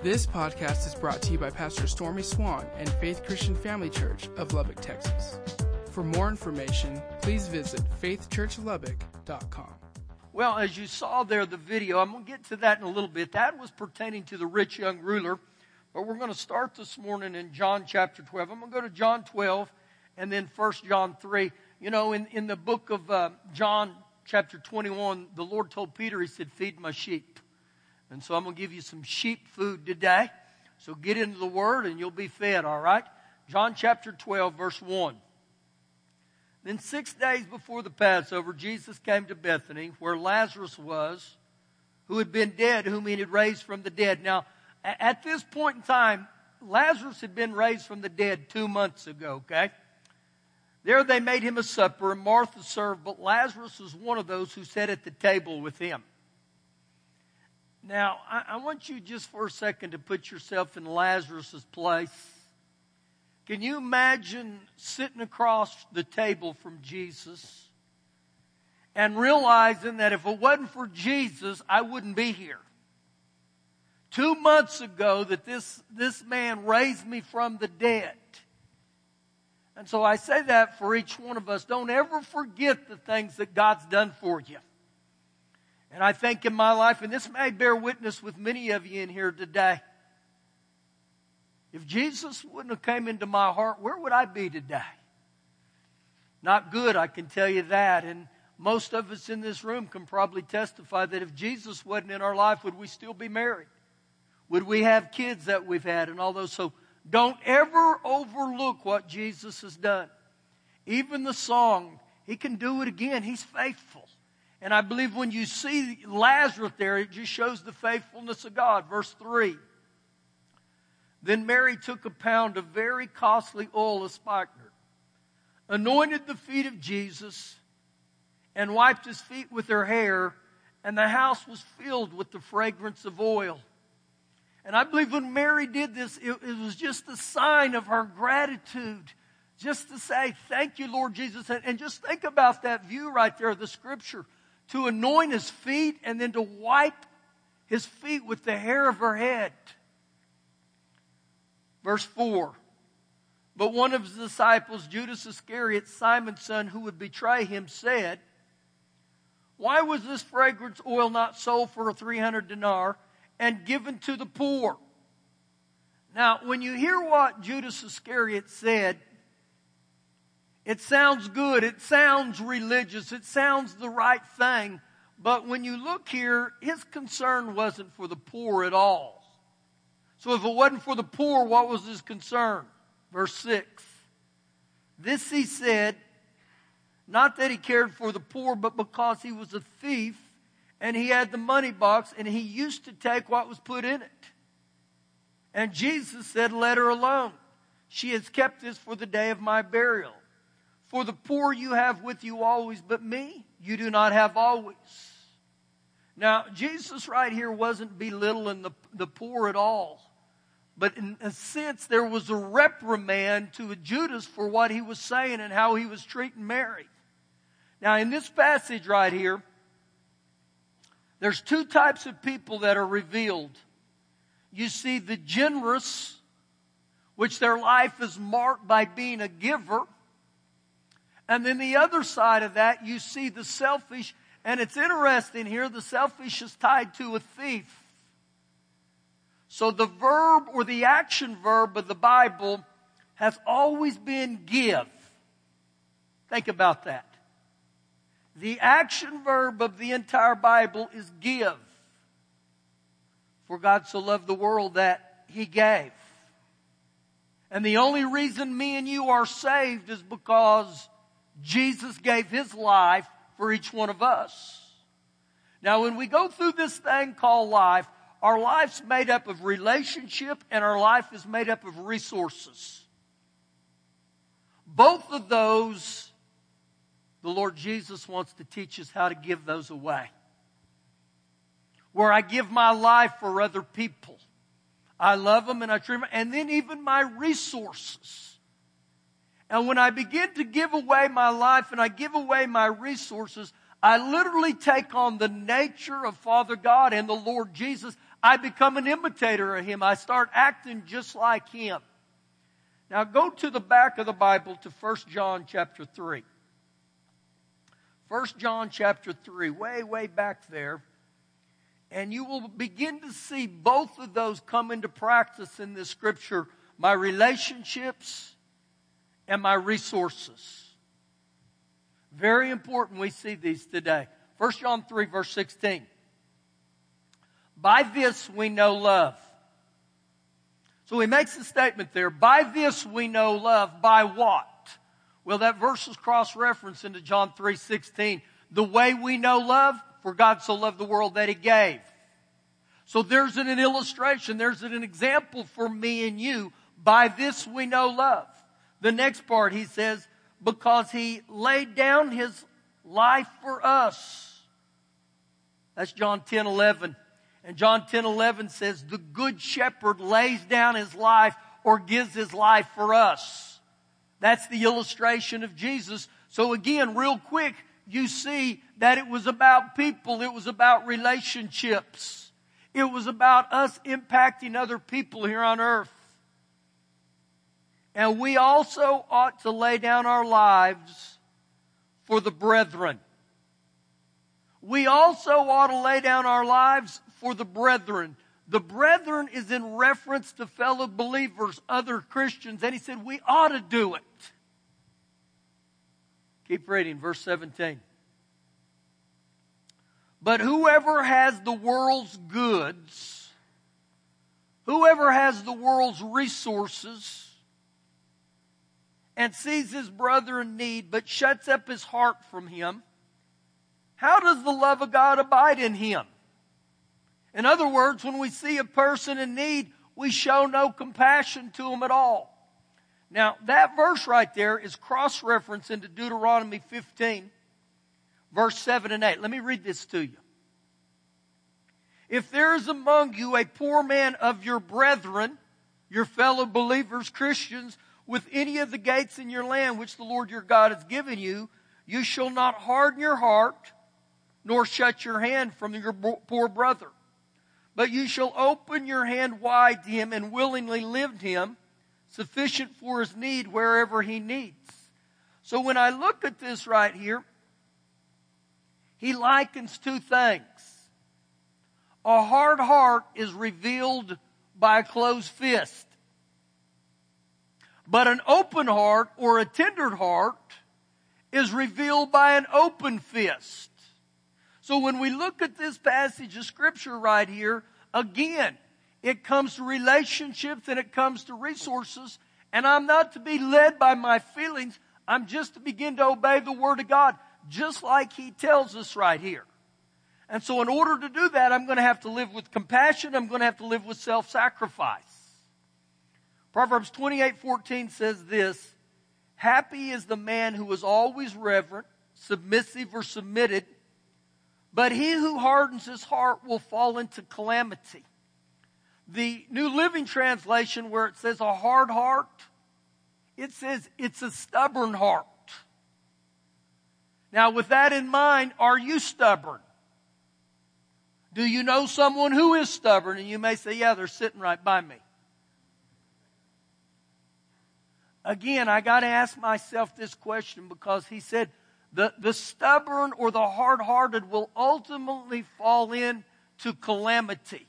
This podcast is brought to you by Pastor Stormy Swann and Faith Christian Family Church of Lubbock, Texas. For more information, please visit faithchurchlubbock.com. Well, as you saw there, the video, I'm going to get to that in a little bit. That was pertaining to the rich young ruler. But we're going to start this morning in John chapter 12. I'm going to go to John 12 and then 1 John 3. You know, in, in the book of uh, John chapter 21, the Lord told Peter, He said, Feed my sheep. And so I'm going to give you some sheep food today. So get into the Word and you'll be fed, all right? John chapter 12, verse 1. Then six days before the Passover, Jesus came to Bethany, where Lazarus was, who had been dead, whom he had raised from the dead. Now, at this point in time, Lazarus had been raised from the dead two months ago, okay? There they made him a supper, and Martha served, but Lazarus was one of those who sat at the table with him. Now, I, I want you just for a second to put yourself in Lazarus' place. Can you imagine sitting across the table from Jesus and realizing that if it wasn't for Jesus, I wouldn't be here? Two months ago that this, this man raised me from the dead. And so I say that for each one of us. Don't ever forget the things that God's done for you. And I think in my life, and this may bear witness with many of you in here today, if Jesus wouldn't have come into my heart, where would I be today? Not good, I can tell you that. And most of us in this room can probably testify that if Jesus wasn't in our life, would we still be married? Would we have kids that we've had and all those? So don't ever overlook what Jesus has done. Even the song, He can do it again. He's faithful. And I believe when you see Lazarus there, it just shows the faithfulness of God. Verse 3. Then Mary took a pound of very costly oil of spikenard, anointed the feet of Jesus, and wiped his feet with her hair, and the house was filled with the fragrance of oil. And I believe when Mary did this, it, it was just a sign of her gratitude. Just to say, thank you, Lord Jesus. And, and just think about that view right there, of the scripture to anoint his feet and then to wipe his feet with the hair of her head. Verse 4. But one of his disciples, Judas Iscariot, Simon's son, who would betray him, said, Why was this fragrance oil not sold for a 300 dinar and given to the poor? Now, when you hear what Judas Iscariot said, it sounds good. It sounds religious. It sounds the right thing. But when you look here, his concern wasn't for the poor at all. So if it wasn't for the poor, what was his concern? Verse 6. This he said, not that he cared for the poor, but because he was a thief and he had the money box and he used to take what was put in it. And Jesus said, Let her alone. She has kept this for the day of my burial. For the poor you have with you always, but me you do not have always. Now, Jesus right here wasn't belittling the, the poor at all. But in a sense, there was a reprimand to Judas for what he was saying and how he was treating Mary. Now, in this passage right here, there's two types of people that are revealed. You see the generous, which their life is marked by being a giver. And then the other side of that, you see the selfish, and it's interesting here, the selfish is tied to a thief. So the verb or the action verb of the Bible has always been give. Think about that. The action verb of the entire Bible is give. For God so loved the world that He gave. And the only reason me and you are saved is because Jesus gave his life for each one of us. Now, when we go through this thing called life, our life's made up of relationship and our life is made up of resources. Both of those, the Lord Jesus wants to teach us how to give those away. Where I give my life for other people. I love them and I treat them, and then even my resources. And when I begin to give away my life and I give away my resources, I literally take on the nature of Father God and the Lord Jesus. I become an imitator of him. I start acting just like him. Now go to the back of the Bible to 1 John chapter 3. 1 John chapter 3, way, way back there. And you will begin to see both of those come into practice in this scripture my relationships and my resources. Very important we see these today. 1 John 3, verse 16. By this we know love. So he makes a statement there. By this we know love. By what? Well, that verse is cross-referenced into John 3, 16. The way we know love, for God so loved the world that he gave. So there's an, an illustration, there's an example for me and you. By this we know love. The next part he says, because he laid down his life for us. That's John 10, 11. And John 10, 11 says, the good shepherd lays down his life or gives his life for us. That's the illustration of Jesus. So again, real quick, you see that it was about people. It was about relationships. It was about us impacting other people here on earth. And we also ought to lay down our lives for the brethren. We also ought to lay down our lives for the brethren. The brethren is in reference to fellow believers, other Christians, and he said we ought to do it. Keep reading, verse 17. But whoever has the world's goods, whoever has the world's resources, and sees his brother in need, but shuts up his heart from him, how does the love of God abide in him? In other words, when we see a person in need, we show no compassion to him at all. Now, that verse right there is cross referenced into Deuteronomy 15, verse 7 and 8. Let me read this to you. If there is among you a poor man of your brethren, your fellow believers, Christians, with any of the gates in your land which the Lord your God has given you, you shall not harden your heart, nor shut your hand from your poor brother. But you shall open your hand wide to him and willingly lift him, sufficient for his need wherever he needs. So when I look at this right here, he likens two things. A hard heart is revealed by a closed fist. But an open heart or a tender heart is revealed by an open fist. So when we look at this passage of scripture right here, again, it comes to relationships and it comes to resources. And I'm not to be led by my feelings. I'm just to begin to obey the word of God, just like he tells us right here. And so in order to do that, I'm going to have to live with compassion. I'm going to have to live with self-sacrifice. Proverbs 28:14 says this, Happy is the man who is always reverent, submissive or submitted, but he who hardens his heart will fall into calamity. The New Living Translation where it says a hard heart, it says it's a stubborn heart. Now with that in mind, are you stubborn? Do you know someone who is stubborn? And you may say, yeah, they're sitting right by me. Again, I got to ask myself this question because he said the, the stubborn or the hard hearted will ultimately fall into calamity.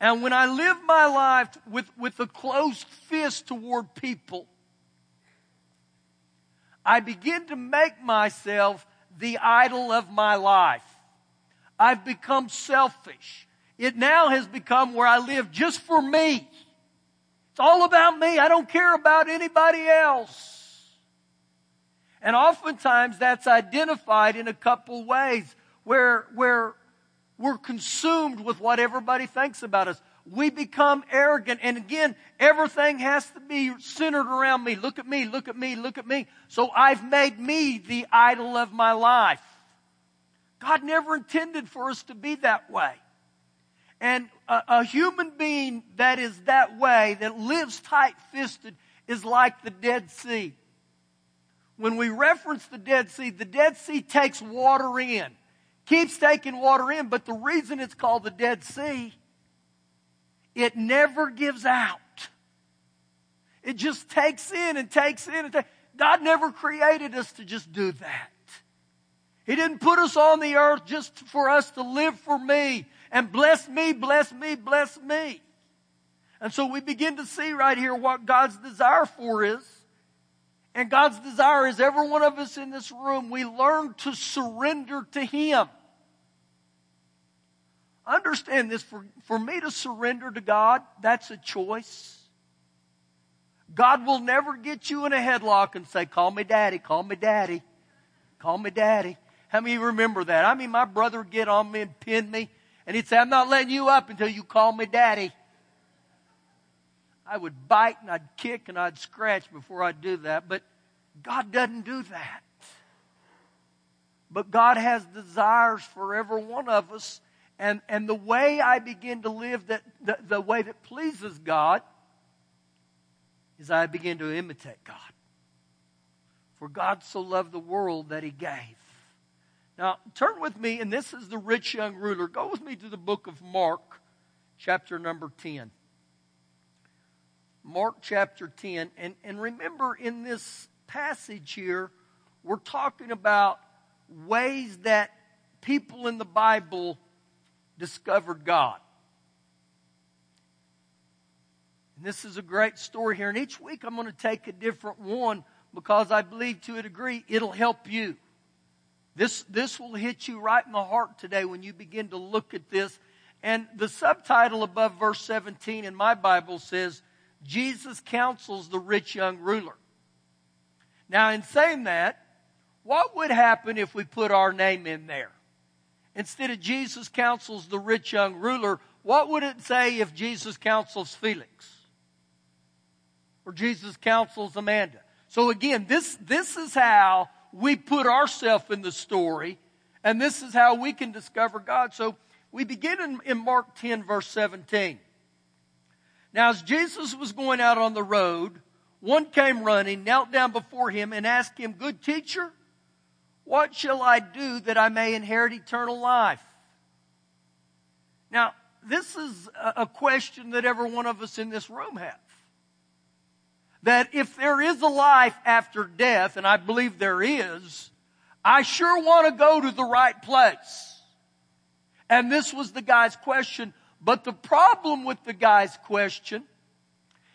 And when I live my life with, with a closed fist toward people, I begin to make myself the idol of my life. I've become selfish. It now has become where I live just for me. It's all about me. I don't care about anybody else. And oftentimes that's identified in a couple ways where, where we're consumed with what everybody thinks about us. We become arrogant. And again, everything has to be centered around me. Look at me, look at me, look at me. So I've made me the idol of my life. God never intended for us to be that way. And a, a human being that is that way, that lives tight fisted, is like the Dead Sea. When we reference the Dead Sea, the Dead Sea takes water in, keeps taking water in, but the reason it's called the Dead Sea it never gives out. It just takes in and takes in and takes. God never created us to just do that. He didn't put us on the earth just for us to live for me and bless me, bless me, bless me. And so we begin to see right here what God's desire for is. And God's desire is every one of us in this room, we learn to surrender to Him. Understand this, for, for me to surrender to God, that's a choice. God will never get you in a headlock and say, call me daddy, call me daddy, call me daddy. How many remember that? I mean, my brother would get on me and pin me, and he'd say, I'm not letting you up until you call me daddy. I would bite and I'd kick and I'd scratch before I'd do that, but God doesn't do that. But God has desires for every one of us, and, and the way I begin to live that, the, the way that pleases God is I begin to imitate God. For God so loved the world that he gave. Now, turn with me, and this is the rich young ruler. Go with me to the book of Mark, chapter number 10. Mark chapter 10. And, and remember, in this passage here, we're talking about ways that people in the Bible discovered God. And this is a great story here. And each week I'm going to take a different one because I believe to a degree it'll help you. This, this will hit you right in the heart today when you begin to look at this. And the subtitle above verse 17 in my Bible says, Jesus counsels the rich young ruler. Now, in saying that, what would happen if we put our name in there? Instead of Jesus counsels the rich young ruler, what would it say if Jesus counsels Felix? Or Jesus counsels Amanda? So again, this, this is how we put ourselves in the story, and this is how we can discover God. So we begin in, in Mark 10, verse 17. Now, as Jesus was going out on the road, one came running, knelt down before him, and asked him, Good teacher, what shall I do that I may inherit eternal life? Now, this is a question that every one of us in this room have that if there is a life after death, and I believe there is, I sure want to go to the right place. And this was the guy's question. But the problem with the guy's question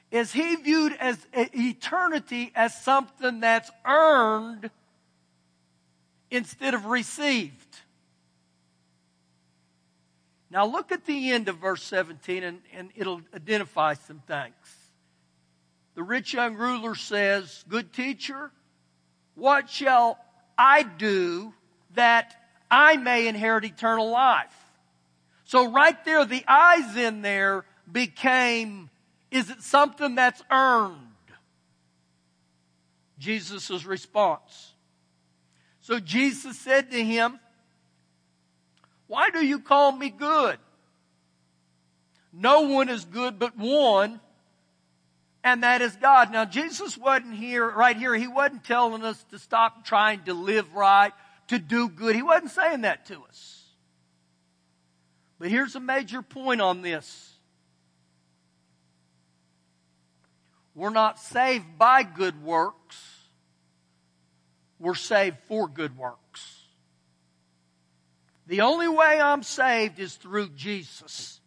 is he viewed as eh, eternity as something that's earned instead of received. Now look at the end of verse 17 and, and it'll identify some things. The rich young ruler says, Good teacher, what shall I do that I may inherit eternal life? So right there, the eyes in there became, is it something that's earned? Jesus' response. So Jesus said to him, Why do you call me good? No one is good but one, and that is God. Now, Jesus wasn't here, right here, he wasn't telling us to stop trying to live right, to do good. He wasn't saying that to us. But here's a major point on this. We're not saved by good works. We're saved for good works. The only way I'm saved is through Jesus.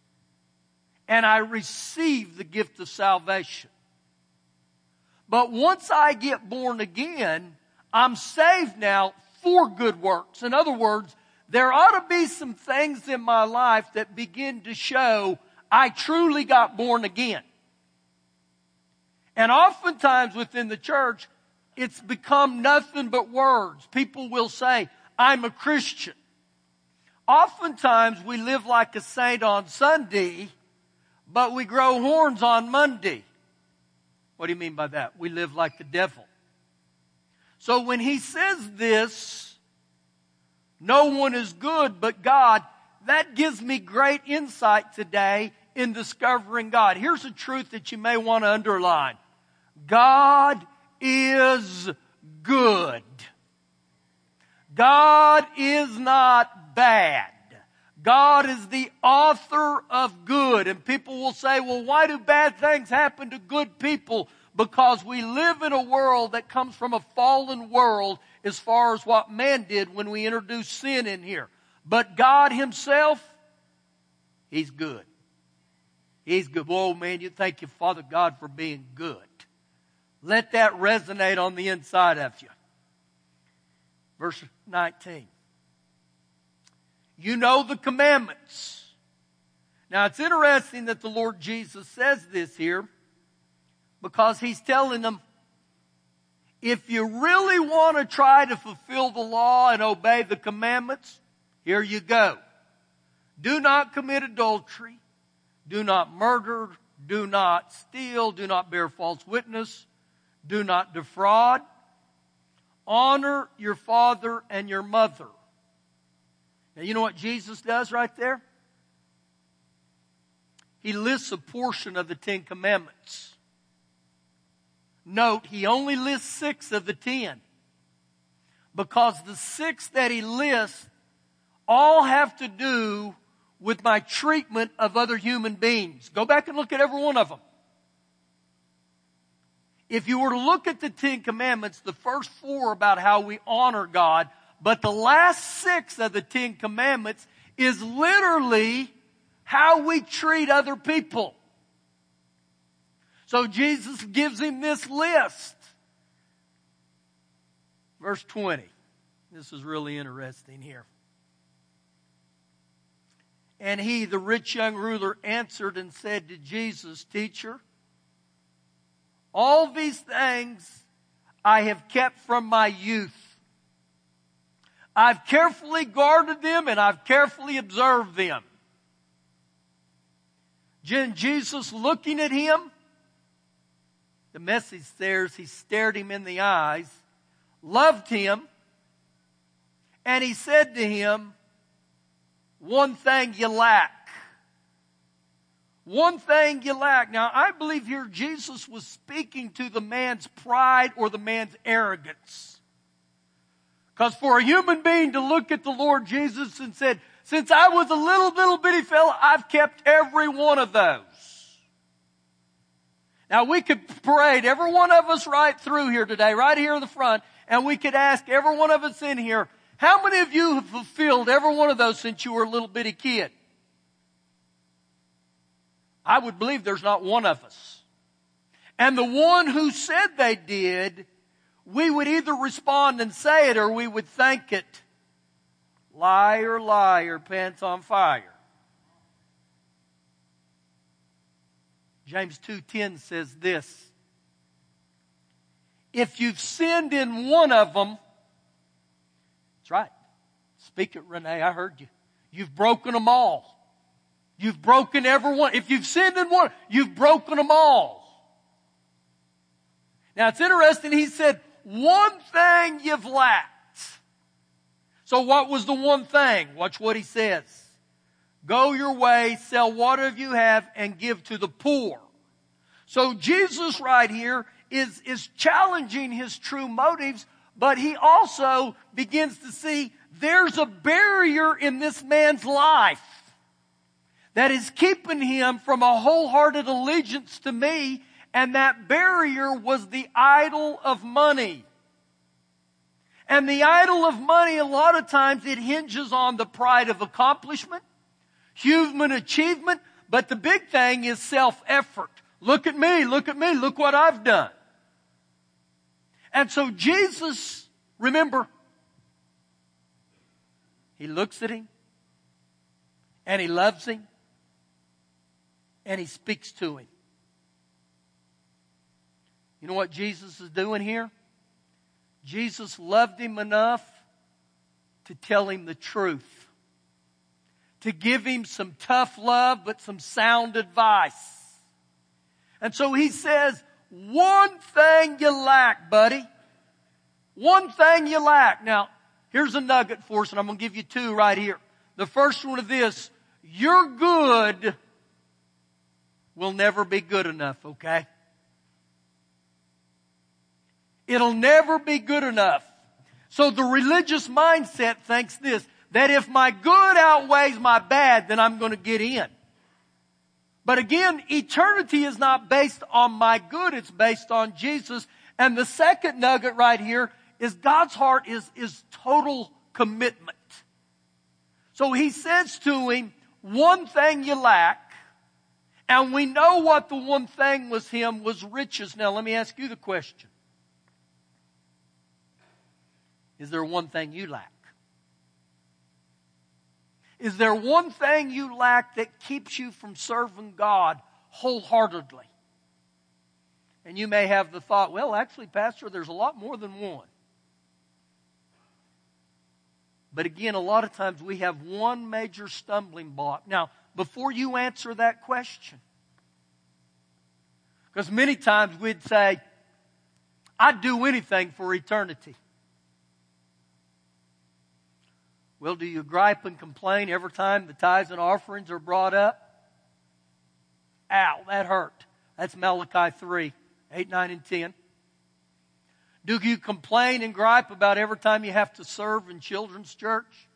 And I receive the gift of salvation. But once I get born again, I'm saved now for good works. In other words, there ought to be some things in my life that begin to show I truly got born again. And oftentimes within the church, it's become nothing but words. People will say, I'm a Christian. Oftentimes we live like a saint on Sunday, but we grow horns on Monday. What do you mean by that? We live like the devil. So when he says this, no one is good but God, that gives me great insight today in discovering God. Here's a truth that you may want to underline. God is good. God is not bad. God is the author of good. And people will say, well, why do bad things happen to good people? Because we live in a world that comes from a fallen world as far as what man did when we introduced sin in here. But God himself, He's good. He's good. Oh man, you thank you, Father God, for being good. Let that resonate on the inside of you. Verse 19. You know the commandments. Now it's interesting that the Lord Jesus says this here because he's telling them, if you really want to try to fulfill the law and obey the commandments, here you go. Do not commit adultery. Do not murder. Do not steal. Do not bear false witness. Do not defraud. Honor your father and your mother. Now, you know what Jesus does right there? He lists a portion of the Ten Commandments. Note, he only lists six of the ten. Because the six that he lists all have to do with my treatment of other human beings. Go back and look at every one of them. If you were to look at the Ten Commandments, the first four about how we honor God, but the last six of the Ten Commandments is literally how we treat other people. So Jesus gives him this list. Verse 20. This is really interesting here. And he, the rich young ruler, answered and said to Jesus, Teacher, all these things I have kept from my youth. I've carefully guarded them and I've carefully observed them. Jesus looking at him, the message there is he stared him in the eyes, loved him, and he said to him, one thing you lack. One thing you lack. Now, I believe here Jesus was speaking to the man's pride or the man's arrogance. Because for a human being to look at the Lord Jesus and said, since I was a little, little bitty fella, I've kept every one of those. Now we could parade every one of us right through here today, right here in the front, and we could ask every one of us in here, how many of you have fulfilled every one of those since you were a little bitty kid? I would believe there's not one of us. And the one who said they did, we would either respond and say it or we would think it. Liar, liar, pants on fire. James 2:10 says this. If you've sinned in one of them, that's right. Speak it, Renee. I heard you. You've broken them all. You've broken every one. If you've sinned in one, you've broken them all. Now it's interesting. He said, one thing you've lacked. So what was the one thing? Watch what he says. Go your way, sell whatever you have, and give to the poor. So Jesus right here is, is challenging his true motives, but he also begins to see there's a barrier in this man's life that is keeping him from a wholehearted allegiance to me, and that barrier was the idol of money. And the idol of money, a lot of times it hinges on the pride of accomplishment, human achievement, but the big thing is self-effort. Look at me, look at me, look what I've done. And so Jesus, remember, he looks at him and he loves him and he speaks to him. You know what Jesus is doing here? Jesus loved him enough to tell him the truth, to give him some tough love, but some sound advice. And so he says, one thing you lack, buddy. One thing you lack. Now, here's a nugget for us, and I'm going to give you two right here. The first one of this, you're good will never be good enough, okay? It'll never be good enough. So the religious mindset thinks this, that if my good outweighs my bad, then I'm going to get in. But again, eternity is not based on my good, it's based on Jesus. And the second nugget right here is God's heart is, is total commitment. So he says to him, one thing you lack, and we know what the one thing was him was riches. Now let me ask you the question. Is there one thing you lack? Is there one thing you lack that keeps you from serving God wholeheartedly? And you may have the thought, well, actually, Pastor, there's a lot more than one. But again, a lot of times we have one major stumbling block. Now, before you answer that question, because many times we'd say, I'd do anything for eternity. Well, do you gripe and complain every time the tithes and offerings are brought up? Ow, that hurt. That's Malachi 3, 8, 9, and 10. Do you complain and gripe about every time you have to serve in children's church?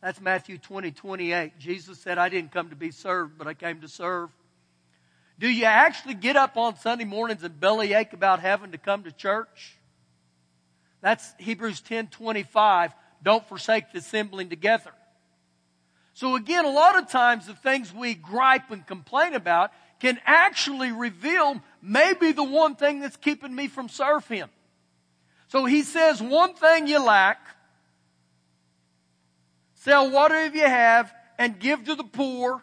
That's Matthew 20, 28. Jesus said, I didn't come to be served, but I came to serve. Do you actually get up on Sunday mornings and bellyache about having to come to church? That's Hebrews 10, 25. Don't forsake the assembling together. So again, a lot of times the things we gripe and complain about can actually reveal maybe the one thing that's keeping me from serve Him. So he says, one thing you lack, sell whatever you have and give to the poor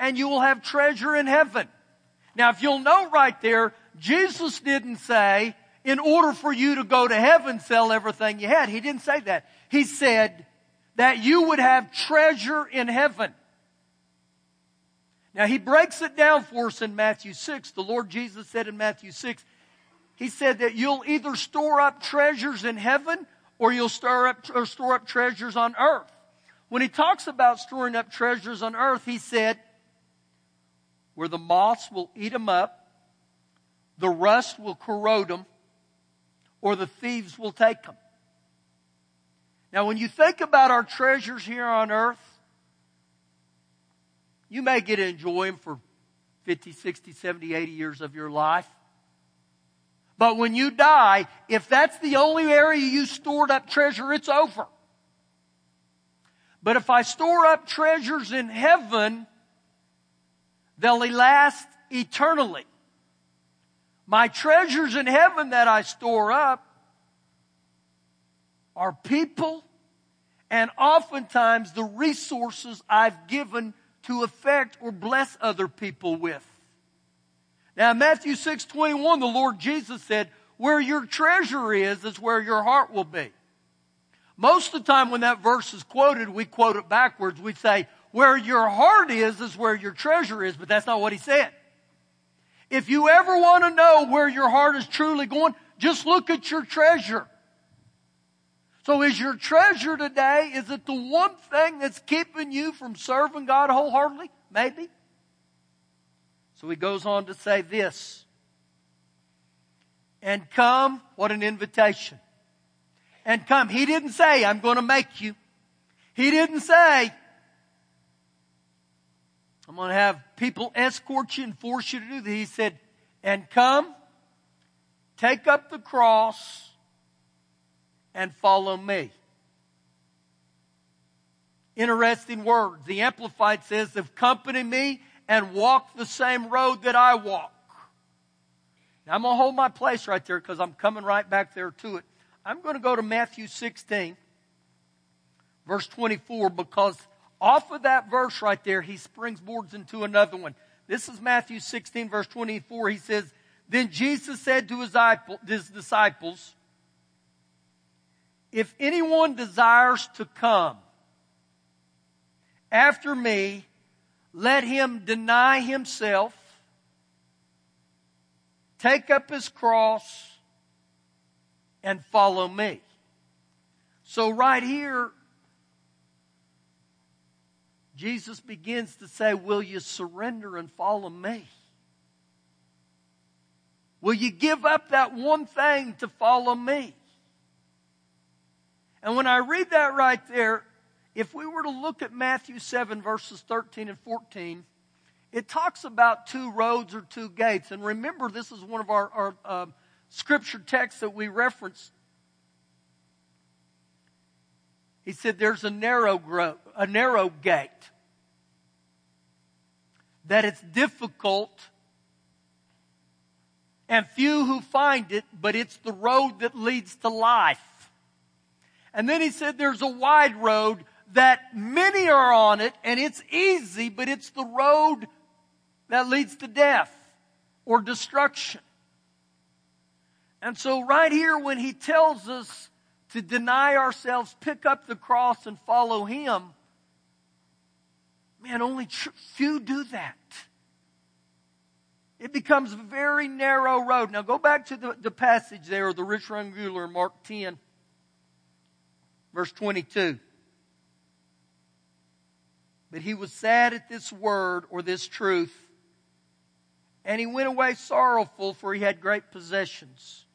and you will have treasure in heaven. Now if you'll note right there, Jesus didn't say, in order for you to go to heaven, sell everything you had. He didn't say that. He said that you would have treasure in heaven. Now he breaks it down for us in Matthew 6. The Lord Jesus said in Matthew 6, He said that you'll either store up treasures in heaven or you'll store up, or store up treasures on earth. When he talks about storing up treasures on earth, he said, where the moths will eat them up, the rust will corrode them, or the thieves will take them. Now, when you think about our treasures here on earth, you may get to enjoy them for 50, 60, 70, 80 years of your life. But when you die, if that's the only area you stored up treasure, it's over. But if I store up treasures in heaven, they'll last eternally. My treasures in heaven that I store up are people and oftentimes the resources I've given to affect or bless other people with. Now in Matthew 6, 21, the Lord Jesus said, where your treasure is, is where your heart will be. Most of the time when that verse is quoted, we quote it backwards. We say, where your heart is, is where your treasure is, but that's not what he said. If you ever want to know where your heart is truly going, just look at your treasure. So is your treasure today, is it the one thing that's keeping you from serving God wholeheartedly? Maybe. So he goes on to say this. And come, what an invitation. And come. He didn't say, I'm going to make you. He didn't say, I'm going to have people escort you and force you to do this. He said, and come, take up the cross, and follow me. Interesting words. The Amplified says, accompany me and walk the same road that I walk. Now I'm going to hold my place right there because I'm coming right back there to it. I'm going to go to Matthew 16, verse 24, because off of that verse right there, he springboards into another one. This is Matthew 16, verse 24. He says, Then Jesus said to his disciples, If anyone desires to come after me, let him deny himself, take up his cross, and follow me. So right here, Jesus begins to say, Will you surrender and follow me? Will you give up that one thing to follow me? And when I read that right there, if we were to look at Matthew 7 verses 13 and 14, it talks about two roads or two gates. And remember, this is one of our, our uh, scripture texts that we reference. He said there's a narrow, gro- a narrow gate that it's difficult and few who find it, but it's the road that leads to life. And then he said there's a wide road that many are on it and it's easy, but it's the road that leads to death or destruction. And so right here when he tells us to deny ourselves, pick up the cross and follow him, man, only tr- few do that. It becomes a very narrow road. Now go back to the, the passage there, the rich young ruler, Mark 10, verse 22. But he was sad at this word or this truth, and he went away sorrowful, for he had great possessions.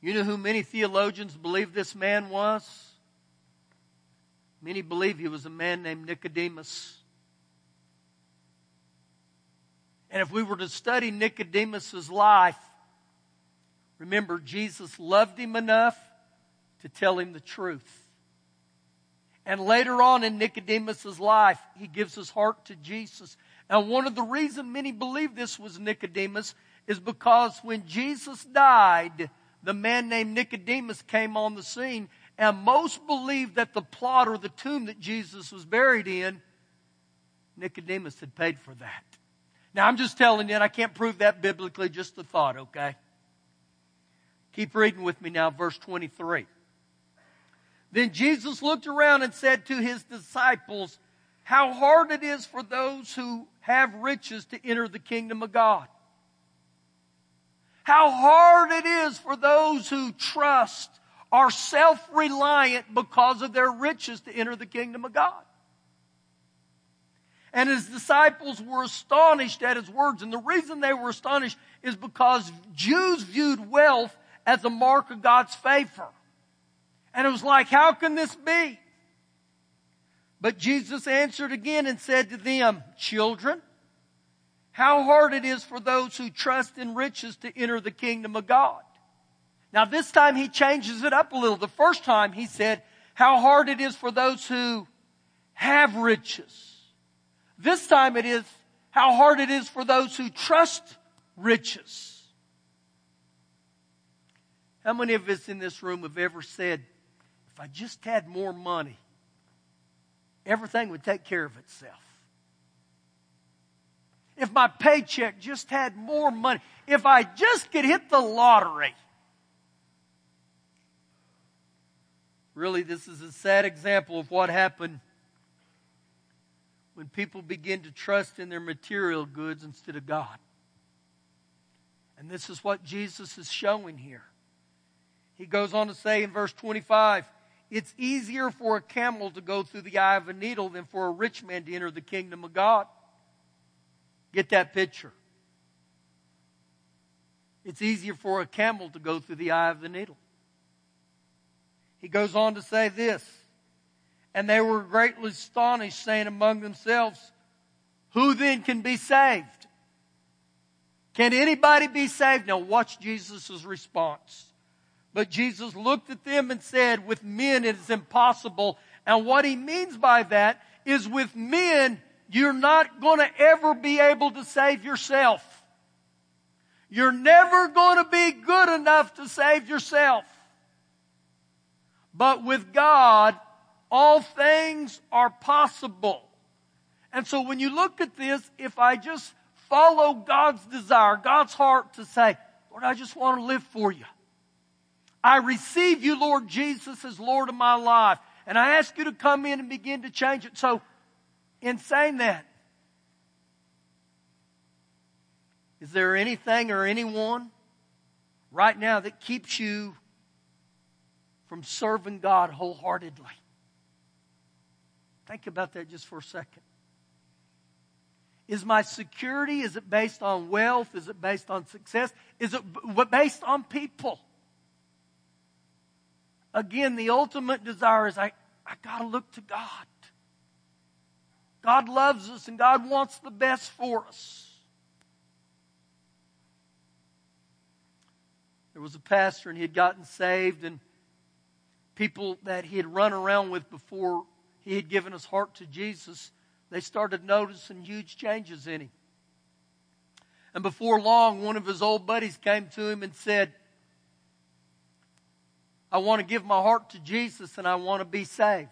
You know who many theologians believe this man was? Many believe he was a man named Nicodemus. And if we were to study Nicodemus's life, remember Jesus loved him enough to tell him the truth. And later on in Nicodemus's life, he gives his heart to Jesus. And one of the reasons many believe this was Nicodemus is because when Jesus died, the man named Nicodemus came on the scene and most believe that the plot or the tomb that Jesus was buried in, Nicodemus had paid for that. Now I'm just telling you, and I can't prove that biblically, just the thought, okay? Keep reading with me now, verse 23. Then Jesus looked around and said to his disciples, How hard it is for those who have riches to enter the kingdom of God. How hard it is for those who trust, are self reliant because of their riches to enter the kingdom of God. And his disciples were astonished at his words. And the reason they were astonished is because Jews viewed wealth as a mark of God's favor. And it was like, how can this be? But Jesus answered again and said to them, children, how hard it is for those who trust in riches to enter the kingdom of God. Now this time he changes it up a little. The first time he said, how hard it is for those who have riches. This time it is how hard it is for those who trust riches. How many of us in this room have ever said, if I just had more money, everything would take care of itself? If my paycheck just had more money, if I just could hit the lottery. Really, this is a sad example of what happened when people begin to trust in their material goods instead of God. And this is what Jesus is showing here. He goes on to say in verse 25, it's easier for a camel to go through the eye of a needle than for a rich man to enter the kingdom of God. Get that picture. It's easier for a camel to go through the eye of the needle. He goes on to say this and they were greatly astonished, saying among themselves, Who then can be saved? Can anybody be saved? Now watch Jesus' response. But Jesus looked at them and said, With men it is impossible. And what he means by that is with men, you're not going to ever be able to save yourself. You're never going to be good enough to save yourself. But with God, all things are possible. And so when you look at this, if I just follow God's desire, God's heart to say, Lord, I just want to live for you. I receive you, Lord Jesus, as Lord of my life. And I ask you to come in and begin to change it. So, in saying that, is there anything or anyone right now that keeps you from serving God wholeheartedly? Think about that just for a second. Is my security, is it based on wealth? Is it based on success? Is it based on people? again, the ultimate desire is I, I got to look to God. God loves us and God wants the best for us. There was a pastor and he had gotten saved, and people that he had run around with before he had given his heart to Jesus, they started noticing huge changes in him. And before long, one of his old buddies came to him and said, I want to give my heart to Jesus and I want to be saved.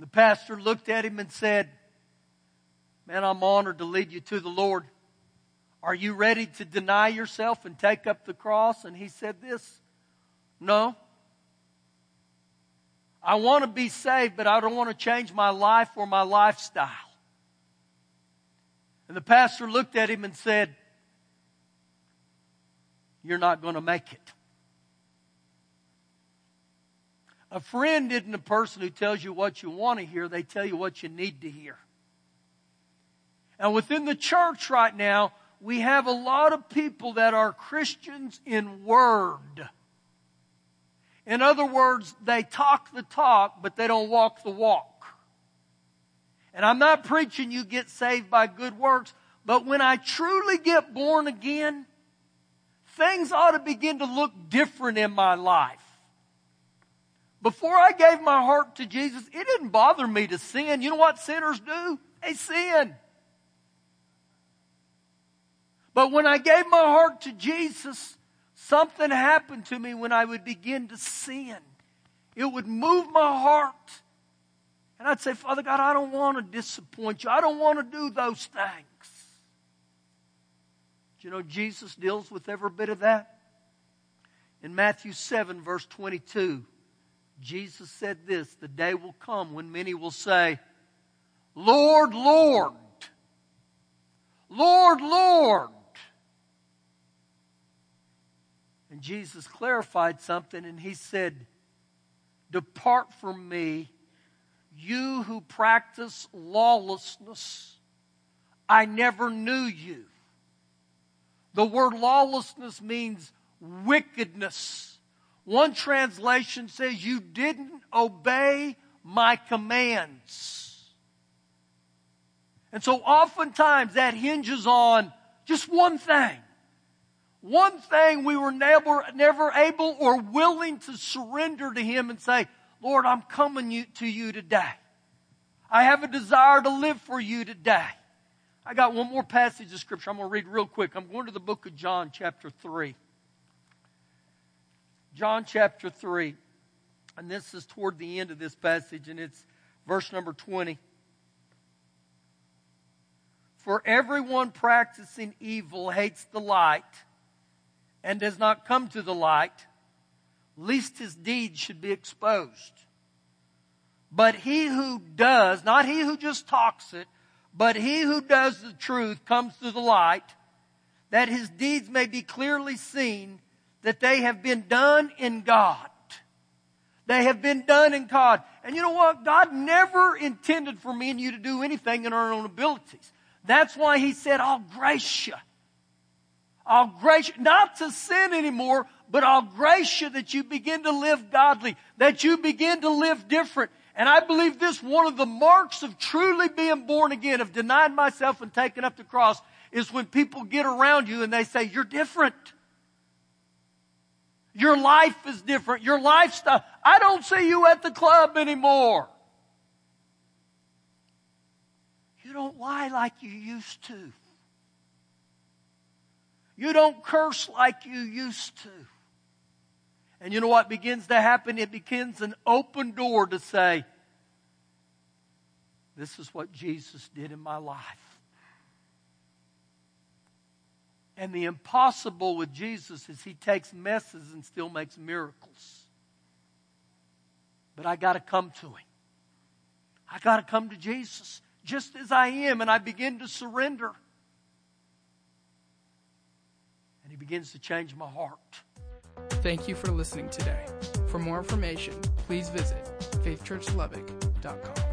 The pastor looked at him and said, Man, I'm honored to lead you to the Lord. Are you ready to deny yourself and take up the cross? And he said this, No. I want to be saved, but I don't want to change my life or my lifestyle. And the pastor looked at him and said, You're not going to make it. A friend isn't a person who tells you what you want to hear, they tell you what you need to hear. And within the church right now, we have a lot of people that are Christians in word. In other words, they talk the talk, but they don't walk the walk. And I'm not preaching you get saved by good works, but when I truly get born again, things ought to begin to look different in my life. Before I gave my heart to Jesus, it didn't bother me to sin. You know what sinners do? They sin. But when I gave my heart to Jesus, something happened to me when I would begin to sin. It would move my heart. And I'd say, Father God, I don't want to disappoint you. I don't want to do those things. Do you know Jesus deals with every bit of that? In Matthew 7, verse 22, Jesus said this The day will come when many will say, Lord, Lord, Lord, Lord. And Jesus clarified something and he said, Depart from me, you who practice lawlessness. I never knew you. The word lawlessness means wickedness. One translation says, You didn't obey my commands. And so oftentimes that hinges on just one thing. One thing we were never, never able or willing to surrender to Him and say, Lord, I'm coming to you today. I have a desire to live for you today. I got one more passage of scripture I'm going to read real quick. I'm going to the book of John, chapter 3. John chapter 3. And this is toward the end of this passage, and it's verse number 20. For everyone practicing evil hates the light and does not come to the light, lest his deeds should be exposed. But he who does, not he who just talks it, but he who does the truth comes to the light, that his deeds may be clearly seen that they have been done in God. They have been done in God. And you know what? God never intended for me and you to do anything in our own abilities. That's why He said, I'll grace you. I'll grace you, not to sin anymore, but I'll grace you that you begin to live godly, that you begin to live different. And I believe this, one of the marks of truly being born again, of denying myself and taking up the cross, is when people get around you and they say, you're different. Your life is different. Your lifestyle. I don't see you at the club anymore. You don't lie like you used to. You don't curse like you used to. And you know what begins to happen? It begins an open door to say, This is what Jesus did in my life. And the impossible with Jesus is he takes messes and still makes miracles. But I got to come to him. I got to come to Jesus just as I am, and I begin to surrender. And he begins to change my heart. Thank you for listening today. For more information, please visit faithchurchlubbock.com.